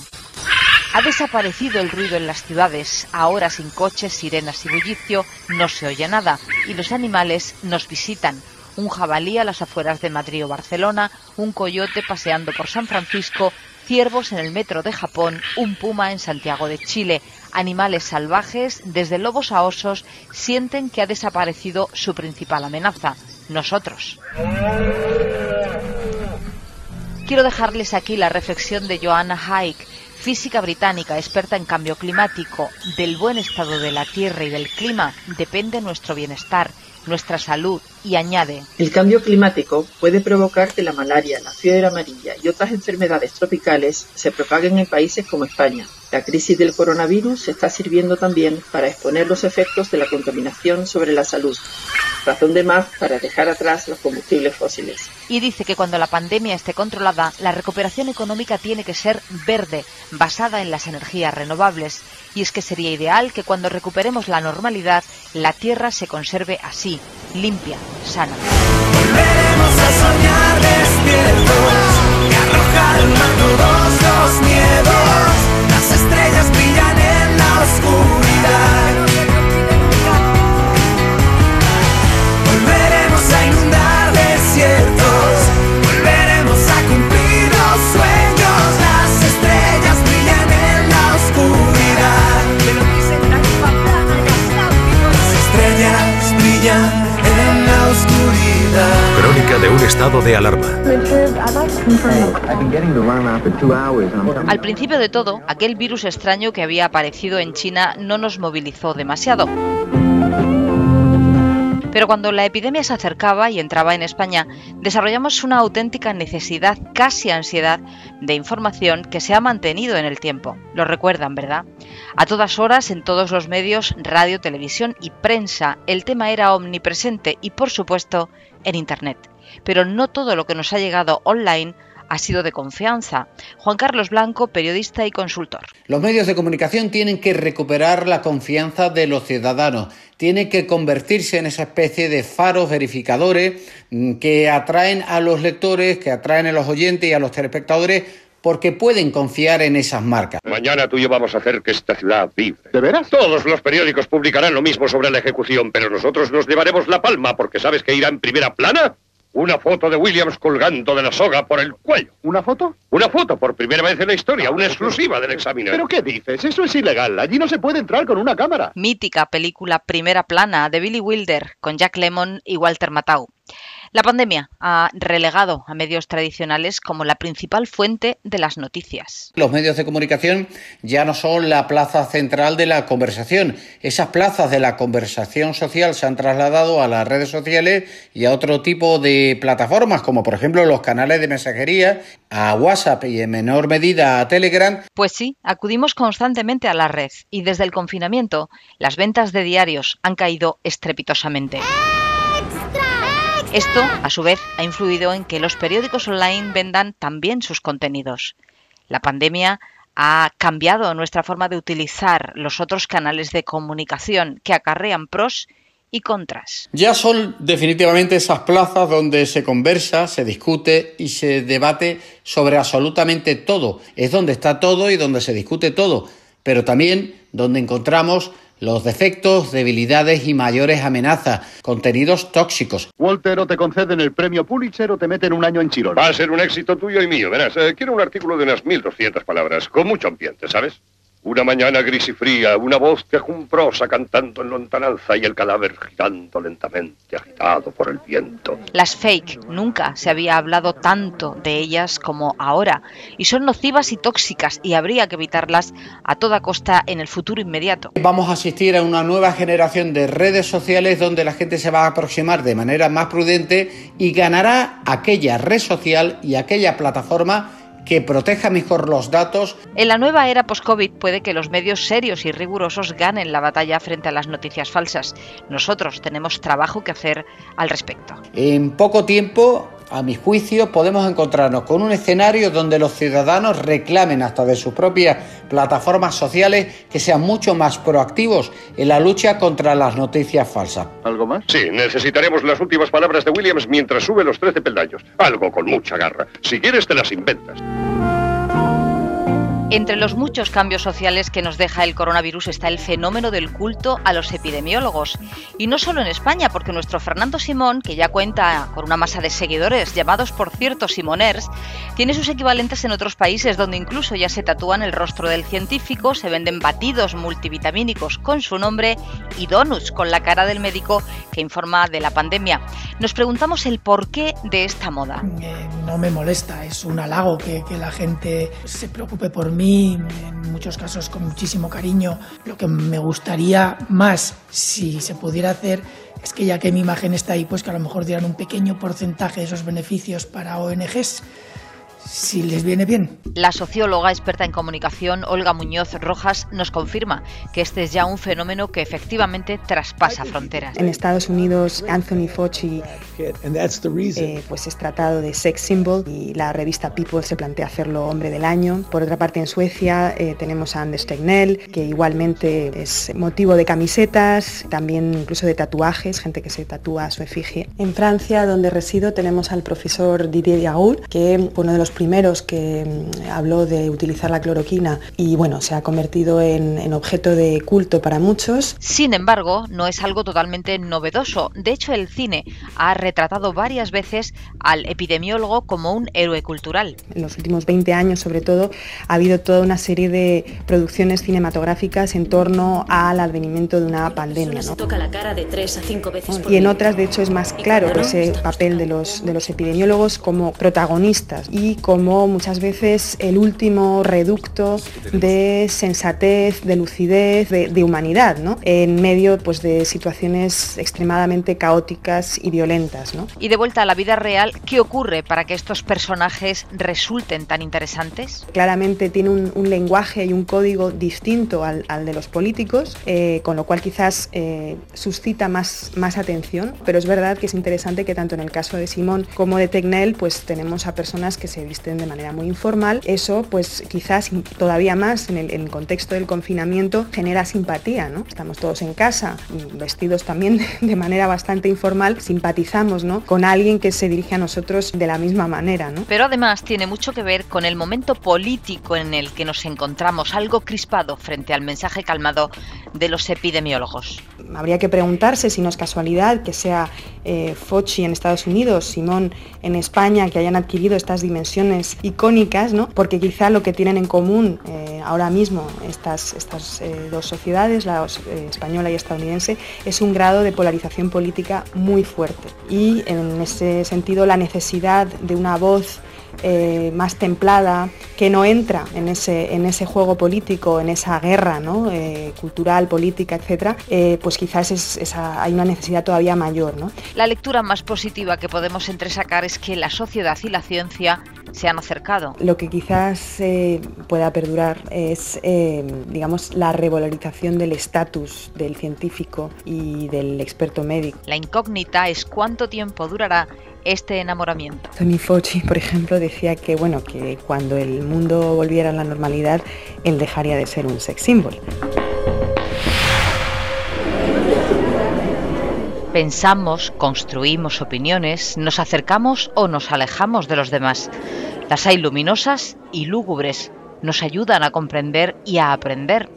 Ha desaparecido el ruido en las ciudades. Ahora sin coches, sirenas y bullicio no se oye nada y los animales nos visitan. Un jabalí a las afueras de Madrid o Barcelona, un coyote paseando por San Francisco ciervos en el metro de Japón, un puma en Santiago de Chile. Animales salvajes, desde lobos a osos, sienten que ha desaparecido su principal amenaza, nosotros. Quiero dejarles aquí la reflexión de Joanna Haig, física británica, experta en cambio climático. Del buen estado de la Tierra y del clima depende nuestro bienestar nuestra salud y añade El cambio climático puede provocar que la malaria, la fiebre amarilla y otras enfermedades tropicales se propaguen en países como España. La crisis del coronavirus está sirviendo también para exponer los efectos de la contaminación sobre la salud. razón de más para dejar atrás los combustibles fósiles. Y dice que cuando la pandemia esté controlada, la recuperación económica tiene que ser verde, basada en las energías renovables. Y es que sería ideal que cuando recuperemos la normalidad, la Tierra se conserve así, limpia, Volveremos a soñar despiertos y arrojar al mar todos los miedos. Las estrellas brillan en la oscuridad. De un estado de alarma. Al principio de todo, aquel virus extraño que había aparecido en China no nos movilizó demasiado. Pero cuando la epidemia se acercaba y entraba en España, desarrollamos una auténtica necesidad, casi ansiedad, de información que se ha mantenido en el tiempo. Lo recuerdan, ¿verdad? A todas horas, en todos los medios, radio, televisión y prensa, el tema era omnipresente y, por supuesto, en Internet. Pero no todo lo que nos ha llegado online ha sido de confianza. Juan Carlos Blanco, periodista y consultor. Los medios de comunicación tienen que recuperar la confianza de los ciudadanos, tienen que convertirse en esa especie de faros verificadores mm, que atraen a los lectores, que atraen a los oyentes y a los telespectadores porque pueden confiar en esas marcas. Mañana tú y yo vamos a hacer que esta ciudad vibre. ¿De veras? Todos los periódicos publicarán lo mismo sobre la ejecución, pero nosotros nos llevaremos la palma porque ¿sabes que irá en primera plana? Una foto de Williams colgando de la soga por el cuello. ¿Una foto? Una foto por primera vez en la historia, una exclusiva del examen. ¿Pero qué dices? Eso es ilegal. Allí no se puede entrar con una cámara. Mítica película Primera Plana de Billy Wilder con Jack Lemmon y Walter Matthau. La pandemia ha relegado a medios tradicionales como la principal fuente de las noticias. Los medios de comunicación ya no son la plaza central de la conversación. Esas plazas de la conversación social se han trasladado a las redes sociales y a otro tipo de plataformas, como por ejemplo los canales de mensajería, a WhatsApp y en menor medida a Telegram. Pues sí, acudimos constantemente a la red y desde el confinamiento las ventas de diarios han caído estrepitosamente. Esto, a su vez, ha influido en que los periódicos online vendan también sus contenidos. La pandemia ha cambiado nuestra forma de utilizar los otros canales de comunicación que acarrean pros y contras. Ya son definitivamente esas plazas donde se conversa, se discute y se debate sobre absolutamente todo. Es donde está todo y donde se discute todo, pero también donde encontramos los defectos, debilidades y mayores amenazas, contenidos tóxicos. Walter, o te conceden el premio Pulitzer o te meten un año en Chirón. Va a ser un éxito tuyo y mío, verás. Eh, quiero un artículo de unas 1200 palabras, con mucho ambiente, ¿sabes? Una mañana gris y fría, una voz quejumbrosa cantando en lontananza y el cadáver girando lentamente, agitado por el viento. Las fake, nunca se había hablado tanto de ellas como ahora, y son nocivas y tóxicas y habría que evitarlas a toda costa en el futuro inmediato. Vamos a asistir a una nueva generación de redes sociales donde la gente se va a aproximar de manera más prudente y ganará aquella red social y aquella plataforma que proteja mejor los datos. En la nueva era post-COVID puede que los medios serios y rigurosos ganen la batalla frente a las noticias falsas. Nosotros tenemos trabajo que hacer al respecto. En poco tiempo, a mi juicio, podemos encontrarnos con un escenario donde los ciudadanos reclamen hasta de sus propias plataformas sociales que sean mucho más proactivos en la lucha contra las noticias falsas. ¿Algo más? Sí, necesitaremos las últimas palabras de Williams mientras sube los 13 peldaños. Algo con mucha garra. Si quieres, te las inventas. Entre los muchos cambios sociales que nos deja el coronavirus está el fenómeno del culto a los epidemiólogos. Y no solo en España, porque nuestro Fernando Simón, que ya cuenta con una masa de seguidores llamados por cierto Simoners, tiene sus equivalentes en otros países donde incluso ya se tatúan el rostro del científico, se venden batidos multivitamínicos con su nombre y donuts con la cara del médico que informa de la pandemia. Nos preguntamos el porqué de esta moda. Eh, no me molesta, es un halago que, que la gente se preocupe por mí en muchos casos con muchísimo cariño. Lo que me gustaría más, si se pudiera hacer, es que ya que mi imagen está ahí, pues que a lo mejor dieran un pequeño porcentaje de esos beneficios para ONGs. Si les viene bien. La socióloga experta en comunicación Olga Muñoz Rojas nos confirma que este es ya un fenómeno que efectivamente traspasa fronteras. En Estados Unidos, Anthony Fauci eh, pues es tratado de sex symbol y la revista People se plantea hacerlo hombre del año. Por otra parte, en Suecia eh, tenemos a Anders Tegnell, que igualmente es motivo de camisetas, también incluso de tatuajes, gente que se tatúa su efigie. En Francia, donde resido, tenemos al profesor Didier Diagoul, que fue uno de los primeros que mm, habló de utilizar la cloroquina y bueno, se ha convertido en, en objeto de culto para muchos. Sin embargo, no es algo totalmente novedoso. De hecho, el cine ha retratado varias veces al epidemiólogo como un héroe cultural. En los últimos 20 años, sobre todo, ha habido toda una serie de producciones cinematográficas en torno al advenimiento de una pandemia. ¿no? toca la cara de tres a cinco veces por Y en otras, de hecho, es más claro ese papel de los, de los epidemiólogos como protagonistas y como muchas veces el último reducto de sensatez, de lucidez, de, de humanidad, ¿no? en medio pues, de situaciones extremadamente caóticas y violentas. ¿no? Y de vuelta a la vida real, ¿qué ocurre para que estos personajes resulten tan interesantes? Claramente tiene un, un lenguaje y un código distinto al, al de los políticos, eh, con lo cual quizás eh, suscita más, más atención, pero es verdad que es interesante que tanto en el caso de Simón como de Tegnell pues tenemos a personas que se visten de manera muy informal. Eso pues quizás todavía más en el, en el contexto del confinamiento genera simpatía, ¿no? Estamos todos en casa, vestidos también [LAUGHS] de manera bastante informal, simpatizamos ¿no? con alguien que se dirige a nosotros de la misma manera. ¿no? Pero además tiene mucho que ver con el momento político en el que nos encontramos, algo crispado frente al mensaje calmado de los epidemiólogos. Habría que preguntarse si no es casualidad que sea eh, Fauci en Estados Unidos, Simón en España, que hayan adquirido estas dimensiones icónicas, ¿no? porque quizá lo que tienen en común eh, ahora mismo estas, estas eh, dos sociedades, la eh, española y estadounidense, es un grado de polarización política muy fuerte. Y en ese sentido la necesidad de una voz eh, más templada, que no entra en ese, en ese juego político, en esa guerra ¿no? eh, cultural, política, etc., eh, pues quizás es, hay una necesidad todavía mayor. ¿no? La lectura más positiva que podemos entresacar es que la sociedad y la ciencia se han acercado. Lo que quizás pueda perdurar es, digamos, la revalorización del estatus del científico y del experto médico. La incógnita es cuánto tiempo durará este enamoramiento. Tony Fauci, por ejemplo, decía que bueno, que cuando el mundo volviera a la normalidad, él dejaría de ser un sex symbol. Pensamos, construimos opiniones, nos acercamos o nos alejamos de los demás. Las hay luminosas y lúgubres, nos ayudan a comprender y a aprender.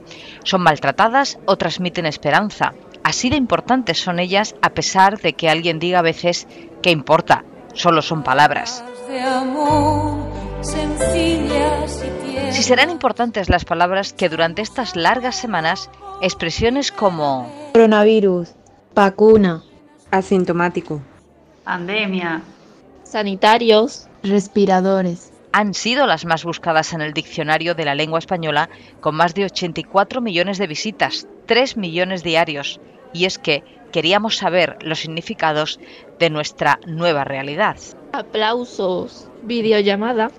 Son maltratadas o transmiten esperanza. Así de importantes son ellas a pesar de que alguien diga a veces que importa, solo son palabras. De amor, sencillas y tiernas. Si serán importantes las palabras que durante estas largas semanas expresiones como Coronavirus, vacuna, asintomático, Pandemia. sanitarios, respiradores. han sido las más buscadas en el diccionario de la lengua española con más de 84 millones de visitas, 3 millones diarios. Y es que queríamos saber los significados de nuestra nueva realidad. Aplausos, videollamada,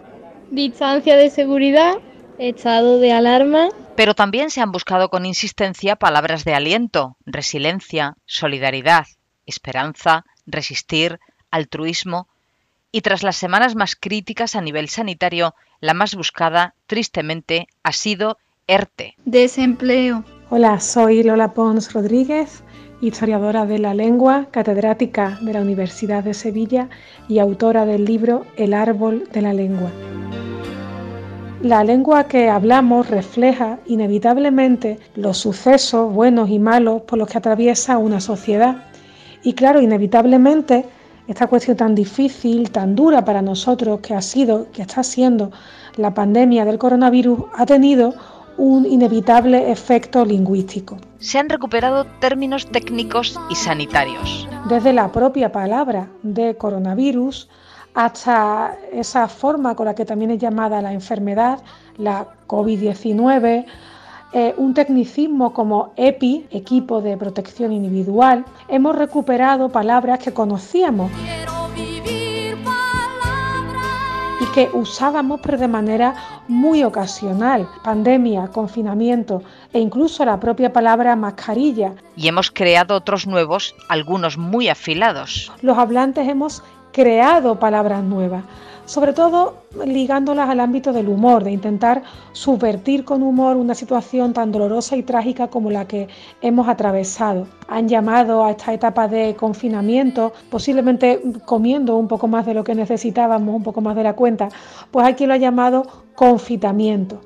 distancia de seguridad, estado de alarma, Pero también se han buscado con insistencia palabras de aliento, resiliencia, solidaridad, esperanza, resistir, altruismo. Y tras las semanas más críticas a nivel sanitario, la más buscada, tristemente, ha sido ERTE. desempleo. Hola, soy Lola Pons Rodríguez, historiadora de la lengua, catedrática de la Universidad de Sevilla y autora del libro El árbol de la lengua. La lengua que hablamos refleja inevitablemente los sucesos buenos y malos por los que atraviesa una sociedad. Y claro, inevitablemente esta cuestión tan difícil, tan dura para nosotros que ha sido, que está siendo la pandemia del coronavirus, ha tenido un inevitable efecto lingüístico. Se han recuperado términos técnicos y sanitarios. Desde la propia palabra de coronavirus hasta esa forma con la que también es llamada la enfermedad, la COVID-19, eh, un tecnicismo como EPI, equipo de protección individual, hemos recuperado palabras que conocíamos que usábamos pero de manera muy ocasional. Pandemia, confinamiento e incluso la propia palabra mascarilla. Y hemos creado otros nuevos, algunos muy afilados. Los hablantes hemos creado palabras nuevas sobre todo ligándolas al ámbito del humor, de intentar subvertir con humor una situación tan dolorosa y trágica como la que hemos atravesado. Han llamado a esta etapa de confinamiento, posiblemente comiendo un poco más de lo que necesitábamos, un poco más de la cuenta, pues quien lo ha llamado confitamiento.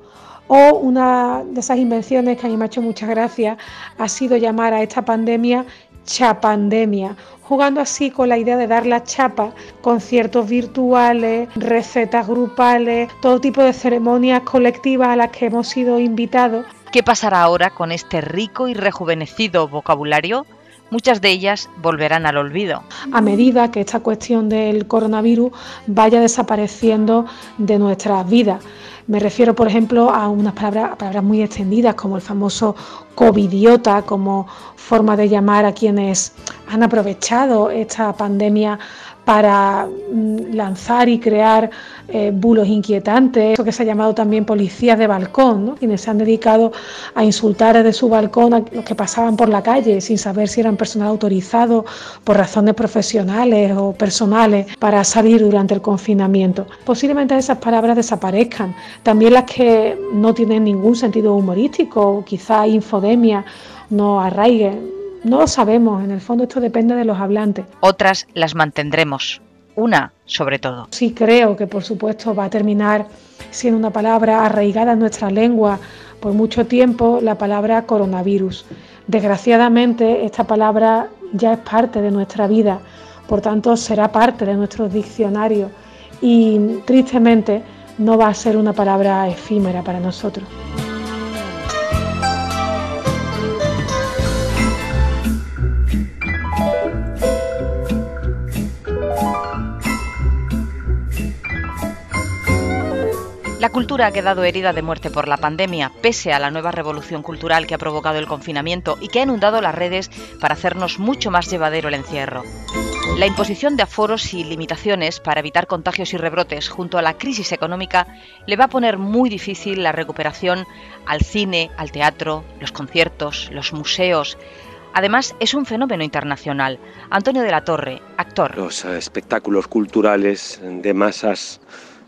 O una de esas invenciones que a mí me ha hecho mucha gracia ha sido llamar a esta pandemia chapandemia, jugando así con la idea de dar la chapa, conciertos virtuales, recetas grupales, todo tipo de ceremonias colectivas a las que hemos sido invitados. ¿Qué pasará ahora con este rico y rejuvenecido vocabulario? Muchas de ellas volverán al olvido. A medida que esta cuestión del coronavirus vaya desapareciendo de nuestras vidas. Me refiero, por ejemplo, a unas palabras, palabras muy extendidas como el famoso covidiota, como forma de llamar a quienes han aprovechado esta pandemia para mm, lanzar y crear eh, bulos inquietantes, eso que se ha llamado también policías de balcón, quienes se han dedicado a insultar desde su balcón a los que pasaban por la calle sin saber si eran personal autorizado por razones profesionales o personales para salir durante el confinamiento. Posiblemente esas palabras desaparezcan, también las que no tienen ningún sentido humorístico, quizá infodemia no arraiguen no lo sabemos, en el fondo esto depende de los hablantes. Otras las mantendremos, una sobre todo. Sí creo que por supuesto va a terminar siendo una palabra arraigada en nuestra lengua por mucho tiempo, la palabra coronavirus. Desgraciadamente esta palabra ya es parte de nuestra vida, por tanto será parte de nuestros diccionarios y tristemente no va a ser una palabra efímera para nosotros. Cultura ha quedado herida de muerte por la pandemia, pese a la nueva revolución cultural que ha provocado el confinamiento y que ha inundado las redes para hacernos mucho más llevadero el encierro. La imposición de aforos y limitaciones para evitar contagios y rebrotes junto a la crisis económica le va a poner muy difícil la recuperación al cine, al teatro, los conciertos, los museos. Además, es un fenómeno internacional. Antonio de la Torre, actor. Los espectáculos culturales de masas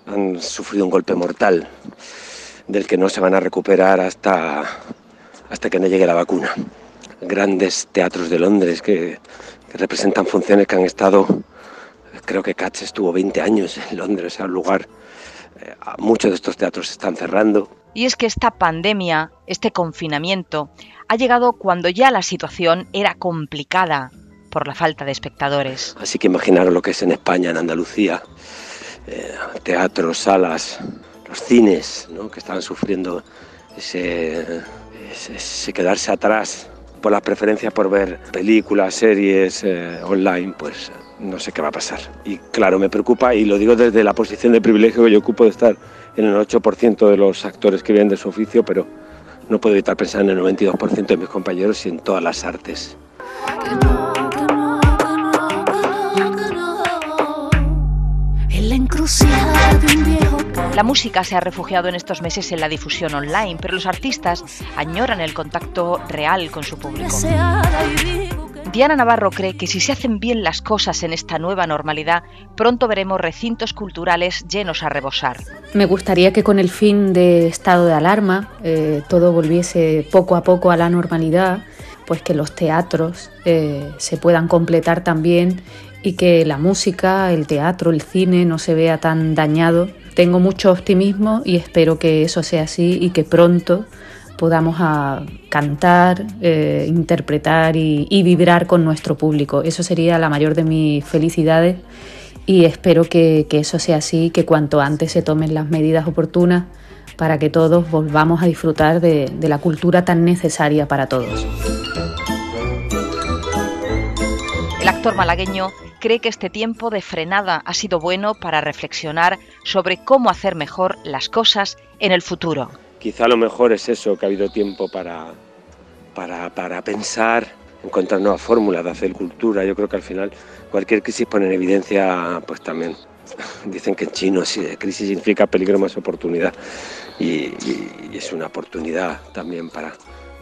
han sufrido un golpe mortal del que no se van a recuperar hasta, hasta que no llegue la vacuna. Grandes teatros de Londres que, representan funciones que han estado, creo que Cats estuvo 20 años en Londres, al lugar. Eh, muchos de estos teatros están cerrando. Y es que esta pandemia, este confinamiento, ha llegado cuando ya la situación era complicada por la falta de espectadores. Así que imaginaros lo que es en España, en Andalucía, eh, teatros, salas, los cines, que estaban sufriendo ese, quedarse atrás por la preferencia por ver películas, series eh, online, pues no sé qué va a pasar. Y claro, me preocupa y lo digo desde la posición de privilegio que yo ocupo de estar en el 8% de los actores que viven de su oficio, pero no puedo evitar pensar en el 92% de mis compañeros y en todas las artes. La música se ha refugiado en estos meses en la difusión online, pero los artistas añoran el contacto real con su público. Diana Navarro cree que si se hacen bien las cosas en esta nueva normalidad, pronto veremos recintos culturales llenos a rebosar. Me gustaría que con el fin de estado de alarma eh, todo volviese poco a poco a la normalidad, pues que los teatros eh, se puedan completar también y que la música, el teatro, el cine no se vea tan dañado. Tengo mucho optimismo y espero que eso sea así y que pronto podamos ah, cantar, eh, interpretar y, vibrar con nuestro público. Eso sería la mayor de mis felicidades y espero que, eso sea así, que cuanto antes se tomen las medidas oportunas para que todos volvamos a disfrutar de la cultura tan necesaria para todos. El actor malagueño cree que este tiempo de frenada ha sido bueno para reflexionar sobre cómo hacer mejor las cosas en el futuro. Quizá lo mejor es eso, que ha habido tiempo para, para, pensar, encontrar nuevas fórmulas de hacer cultura. Yo creo que al final cualquier crisis pone en evidencia pues también [LAUGHS] dicen que en chino crisis significa peligro más oportunidad y, es una oportunidad también para,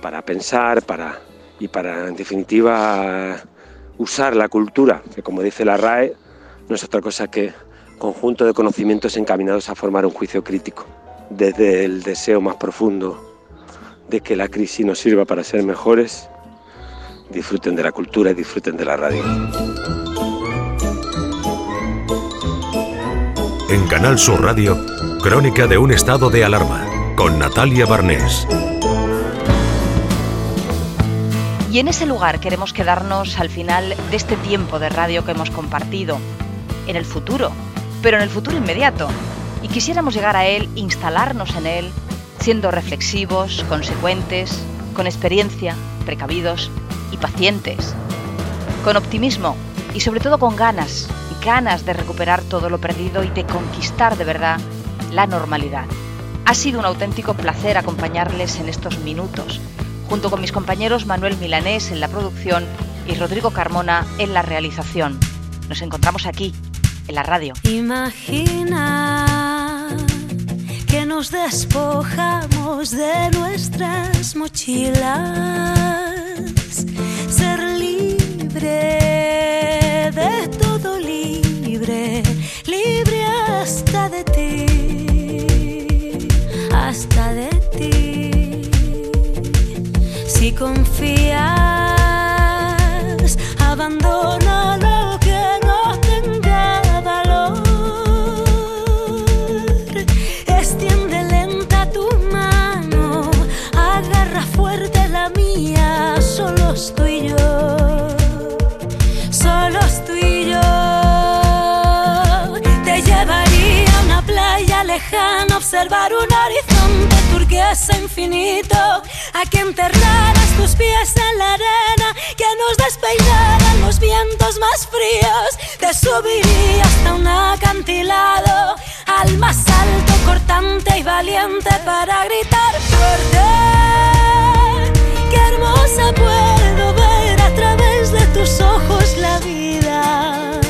para pensar para, y para, en definitiva, usar la cultura, que como dice la RAE, no es otra cosa que conjunto de conocimientos encaminados a formar un juicio crítico, desde el deseo más profundo de que la crisis nos sirva para ser mejores, disfruten de la cultura y disfruten de la radio. En Canal Sur Radio, Crónica de un estado de alarma, con Natalia Barnés. Y en ese lugar queremos quedarnos al final de este tiempo de radio que hemos compartido, en el futuro, pero en el futuro inmediato. Y quisiéramos llegar a él, instalarnos en él, siendo reflexivos, consecuentes, con experiencia, precavidos y pacientes, con optimismo y sobre todo con ganas, ganas de recuperar todo lo perdido y de conquistar de verdad la normalidad. Ha sido un auténtico placer acompañarles en estos minutos, junto con mis compañeros Manuel Milanés en la producción y Rodrigo Carmona en la realización. Nos encontramos aquí, en la radio. Imagina que nos despojamos de nuestras mochilas, ser libre observar un horizonte turquesa infinito, a que enterraras tus pies en la arena, que nos despeinaran los vientos más fríos, te subiría hasta un acantilado, al más alto, cortante y valiente para gritar fuerte. Qué hermosa puedo ver a través de tus ojos la vida.